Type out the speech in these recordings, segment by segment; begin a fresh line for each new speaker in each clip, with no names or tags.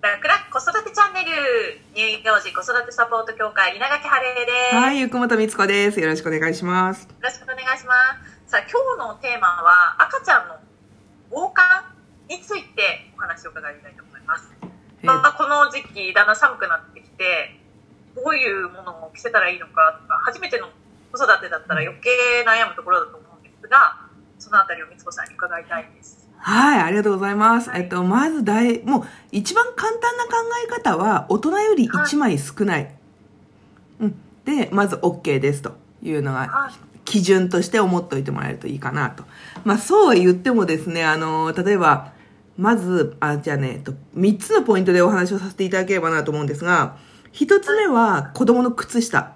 楽々子育てチャンネル乳幼児子育てサポート協会稲垣晴恵です。
はい、ゆくもとみつこです。よろしくお願いします。
よろしくお願いします。さあ、今日のテーマは赤ちゃんの防寒についてお話を伺いたいと思います。
え
まあ、この時期、だんだん寒くなってきて、どういうものを着せたらいいのかとか、初めての子育てだったら余計悩むところだと思うんですが、そのあたりをみつこさんに伺いたいです。
はい、ありがとうございます。
はい
えっと、まず大、もう、一番簡単な考え方は、大人より1枚少ない。うん。で、まず OK ですというのが、
はい。
基準として思っておいてもらえるといいかなと。まあ、そうは言ってもですね、あの、例えば、まず、あ、じゃあね、えっと、3つのポイントでお話をさせていただければなと思うんですが、1つ目は子供の靴下。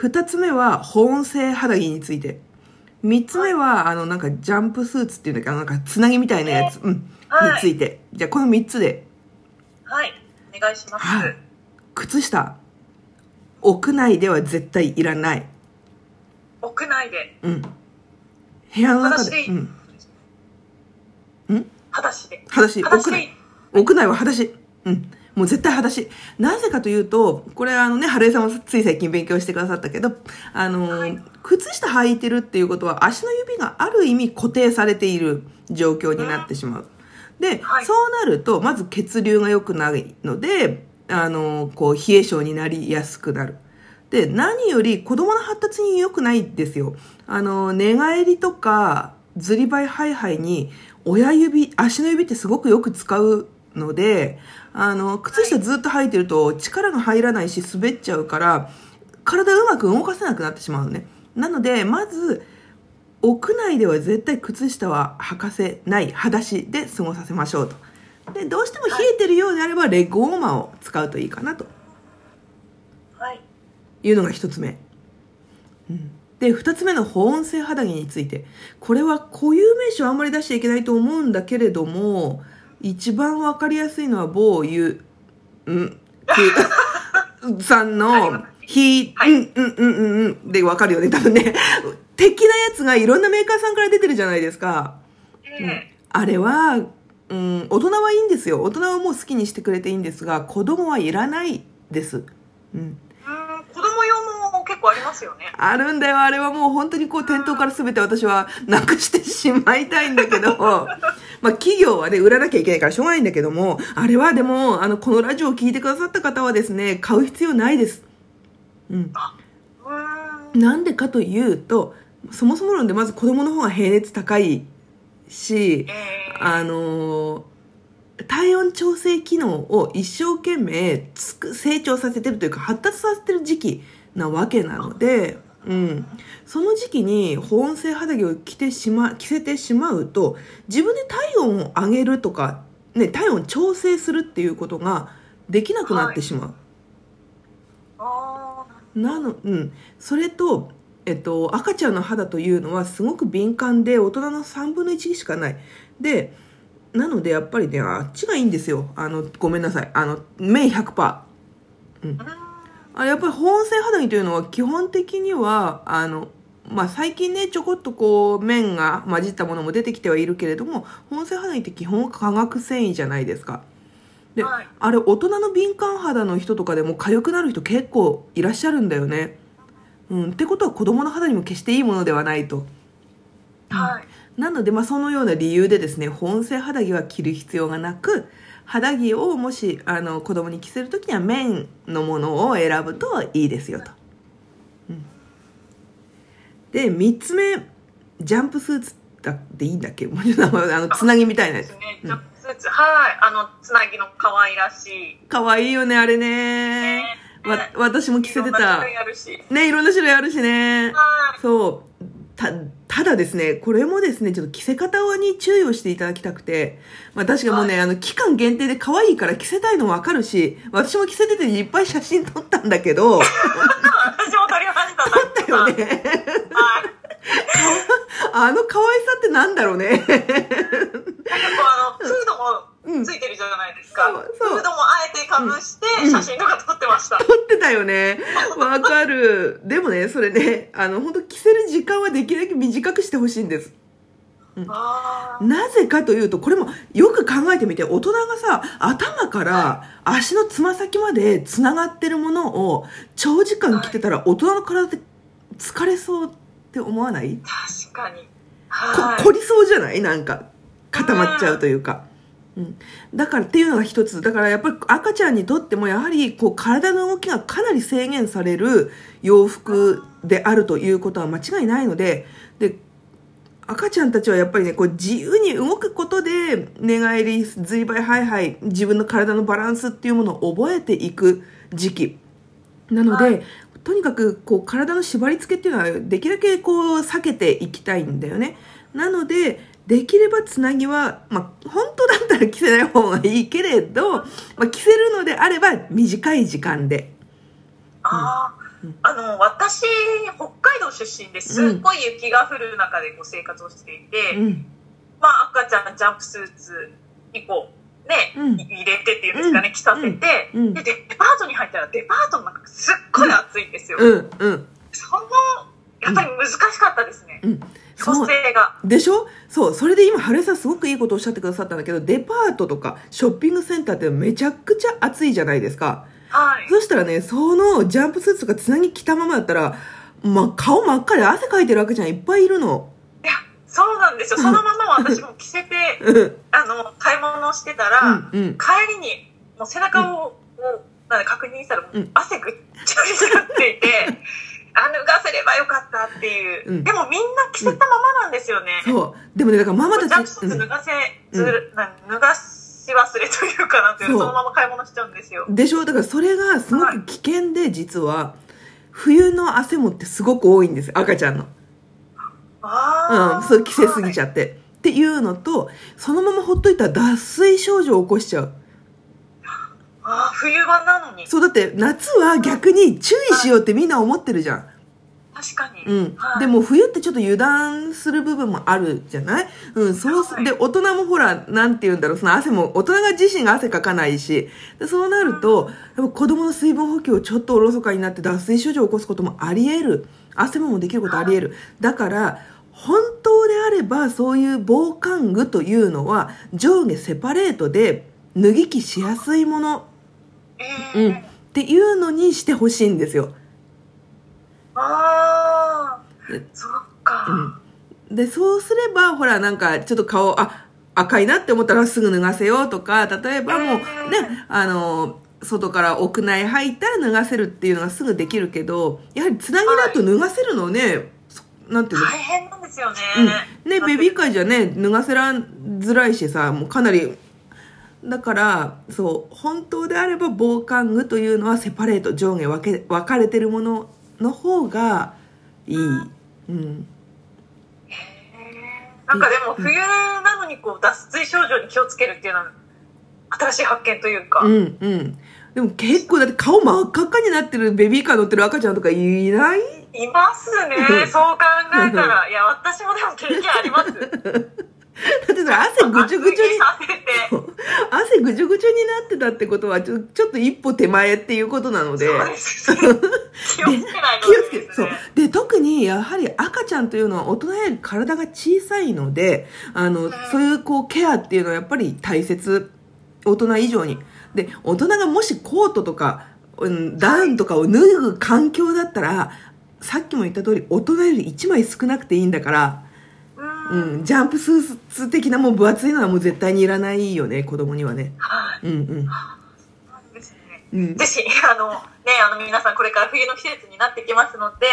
2つ目は保温性肌着について。3つ目は、あの、なんかジャンプスーツっていうんだっけど、なんかつなぎみたいなやつ、うん、に
はい
ついて。じゃあ、この3つで、
はい。お願いします。
はい靴下、屋内では絶対いらない。
屋内で、
うん。部屋の中で、
裸足でいい
うん。ん
裸足で。
裸足、屋内。屋内は裸足。うん。もう絶対裸足。なぜかというと、これあのね、春江さんもつい最近勉強してくださったけど、あのー
はい
靴下履いてるっていうことは、足の指がある意味固定されている状況になってしまう。で、
はい
そうなると、まず血流が良くないので、あのーこう、冷え性になりやすくなる。で、何より子供の発達に良くないんですよ。あの、寝返りとか、ずりばいハイハイに、親指、足の指ってすごくよく使うので、あの、靴下ずっと履いてると力が入らないし滑っちゃうから、体うまく動かせなくなってしまうのね。なので、まず、屋内では絶対靴下は履かせない、裸足で過ごさせましょうと。で、どうしても冷えてるようであれば、レッグウォーマーを使うといいかなと。
はい。
いうのが一つ目。うんで、二つ目の保温性肌着について。これは固有名詞をあんまり出しちゃいけないと思うんだけれども、一番わかりやすいのは某ゆ、ん、く、さんの、ひ、
はい
うん、うん、うん、うん、うん、でわかるよね、多分ね。的なやつがいろんなメーカーさんから出てるじゃないですか。
ええ
あれは、うん、大人はいいんですよ。大人はもう好きにしてくれていいんですが、子供はいらないです。うん。
ありますよね。
あるんだよ。あれはもう本当にこう店頭から全て私はなくしてしまいたいんだけど、まあ企業はね、売らなきゃいけないからしょうがないんだけども、あれはでも、あの、このラジオを聞いてくださった方はですね、買う必要ないです。うん。
うーん。
なんでかというと、そもそも論でまず子供の方が平熱高いし、
ええ
あのー体温調整機能を一生懸命つく成長させてるというか発達させてる時期なわけなので、うん、その時期に保温性肌着を着てしま着せてしまうと自分で体温を上げるとか、ね、体温調整するっていうことができなくなってしまう。
あ
なの、うん。それと、えっと、赤ちゃんの肌というのはすごく敏感で、大人の3分の1しかない。で、なのでやっぱりね、あっちがいいんですよ。あの、ごめんなさい。あの、綿100%。
ーうん。
あやっぱり保温性肌着というのは基本的には、あの、まあ、最近ね、ちょこっとこう、綿が混じったものも出てきてはいるけれども、保温性肌着って基本化学繊維じゃないですか。で、
はい
あれ、大人の敏感肌の人とかでも痒くなる人結構いらっしゃるんだよね。うん、ってことは子供の肌にも決していいものではないと。
はい。
なので、まあ、そのような理由でですね、保温性肌着は着る必要がなく、肌着をもし、あの、子供に着せるときには綿のものを選ぶといいですよと。うん、で、三つ目、ジャンプスーツだっていいんだっけ？もうちょっとあの、つなぎみたいなやつ
です。ね。ジャンプスーツ、はい。あの、つなぎの可愛らしい。
かわいいよね、あれね。わ、私も着せてた
いろんな種。類あるし。
ね、いろんな種類あるしね。
はい。
そう。た、ただですね、これもですね、ちょっと着せ方に注意をしていただきたくて、まあ確かもうね、あの、期間限定で可愛いから着せたいのわかるし、私も着せてていっぱい写真撮ったんだけど、撮
私も撮りました。撮っ
ったよ。ね。
はい。
あの可愛さってなんだろうね。
なんかこう、あの、フードもついてるじゃないですか。
そうそう
フードもあえてかぶして、写真とか撮ってました。
撮ってたよね。わかる。でもね、それね、あの、本当着せる時間はできるだけ短くしてほしいんです。
あー
なぜかというと、これもよく考えてみて、大人がさ、頭から足のつま先まで繋がってるものを長時間着てたら大人の体って疲れそうって思わない？
確かに。
こ
はい。
凝りそうじゃない？なんか固まっちゃうというか、うん、だからっていうのが一つ。だからやっぱり赤ちゃんにとってもやはりこう体の動きがかなり制限される洋服であるということは間違いないのでで赤ちゃんたちはやっぱりねこう自由に動くことで寝返りずいばいはいはい自分の体のバランスっていうものを覚えていく時期。なので、
はい。
とにかくこう体の縛り付けっていうのはできるだけこう避けていきたいんだよね。なので、できればつなぎは、まあ、本当だったら着せない方がいいけれど、まあ、着せるのであれば短い時間で。
ああの、私、北海道出身ですっごい雪が降る中でこう生活をしていて、
うん。
まあ赤ちゃんジャンプスーツにこう、ね、
うん
入れてっていうんですかね、着させて、
うん
で、デパートに入ったらデパートの中すっごい暑いんですよ。
うん、うん。
その、やっぱり難しかったですね。
うん。
蘇
そう。
生が。
でしょ？そう。それで今、春江さんすごくいいことをおっしゃってくださったんだけど、デパートとかショッピングセンターってめちゃくちゃ暑いじゃないですか。
はい。
そしたらね、そのジャンプスーツとかつなぎ着たままだったら、まあ、顔真っ赤で汗かいてるわけじゃんいっぱいいるの。
いや、そうなんですよ。そのまま私も着せて、
うん、
あの、買い物してたら、
うん、うん。
帰りに、もう背中を、こうなんか確認したら、汗ぐっちゃりになっていて、あ、脱がせればよかったっていう。
うん
でもみんな着せたままなんですよね。
そう。でもね、だからママたち
ジャンプス、ーツ脱がせ、ずるな脱がし忘れというかなんていう
そ
のまま買い物しちゃうんですよ。
でしょ？だからそれがすごく危険で、実は、冬の汗もってすごく多いんですよ、赤ちゃんの。うん、
ああ。
そう、着せすぎちゃって。っていうのと、そのままほっといたら脱水症状を起こしちゃう。
ああ、冬場なのに。
そう、だって夏は逆に注意しようってみんな思ってるじゃん。
確かに。
うん
は。い
でも冬ってちょっと油断する部分もあるじゃない？うん、そうす、
はい
で、大人もほら、なんて言うんだろう、その汗も、大人が自身が汗かかないし、でそうなると、やっぱ子供の水分補給をちょっとおろそかになって脱水症状を起こすこともあり得る。汗ももできることあり得る。だから、本当であれば、そういう防寒具というのは、上下セパレートで、脱ぎ着しやすいもの、
ええ
うん、っていうのにしてほしいんですよ。
ああ
で。
そっか。
うん、でそうすればほらなんかちょっと顔あ赤いなって思ったらすぐ脱がせようとか例えばもうねあの外から屋内入ったら脱がせるっていうのがすぐできるけどやはりつなぎだと脱がせるのね、そなんていうの、
大変なんですよね。
うん、ねベビーカーじゃね脱がせらんづらいしさもうかなりだからそう本当であれば防寒具というのはセパレート上下分け分かれてるものの方がいい、うん、
なんかでも冬なのにこう脱水症状に気をつけるっていうのは新しい発見というか。
うんうん。でも結構だって顔真っ赤っかになってるベビーカー乗ってる赤ちゃんとかいない？
いますね。そう考えたら。いや、私もでも経験あります。
だってさ、汗ぐちゅぐちゅに。汗ぐちゅぐちゅになってたってことはちょ、ちょっと一歩手前っていうことなので。
そうです。気をつけない
気をつけて、そう
とで
特にやはり赤ちゃんというのは大人より体が小さいので、あの、そういうこうケアっていうのはやっぱり大切。大人以上に。で、大人がもしコートとか、うんダウンとかを脱ぐ環境だったら、さっきも言った通り、大人より1枚少なくていいんだから、
うん。
うん、ジャンプスーツ的なもう分厚いのはもう絶対にいらないよね、子供にはね。
はい。
うんうん。
そうなんぜひ、あの、ね、あの、皆さんこれから冬の季節になってきますので、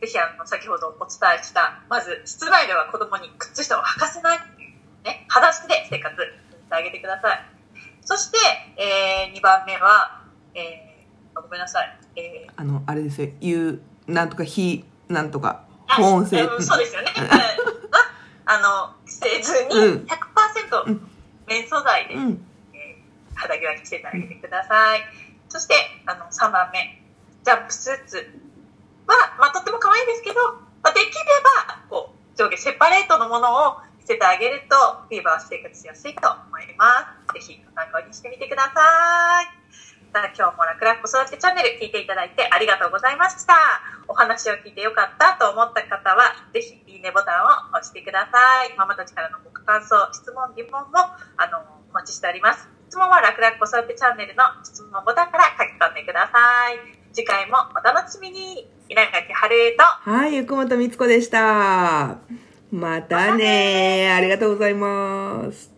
ぜひ、あの、先ほどお伝えした、まず、室内では子供に靴下を履かせないいう、ね、裸足で生活してあげてください。そして、えー、2番目は、えー、ごめんなさい。えー
あの、あれですよ、言う、なんとか、非、なんとか、保温性。
あうんそうですよね。はいあの、せずに
うん
100%
うん
綿素材で、
うん。
えー肌着は着せてあげてください。そして、あの、3番目、ジャンプスーツは、まあ、とっても可愛いですけど、まあ、できれば、こう、上下セパレートのものを着せてあげると、フィーバー生活しやすいと思います。ぜひ、ご参考にしてみてください。さあ今日も楽々子育てチャンネル聞いていただいてありがとうございました。お話を聞いてよかったと思った方は、ぜひいいねボタンを押してください。ママたちからのご感想、質問、疑問も、あの、お待ちしております。質問は楽々子育てチャンネルの質問ボタンから書き込んでください。次回もお楽しみに。稲垣春江と、
はい、ゆくもとみつこでした。またねありがとうございます。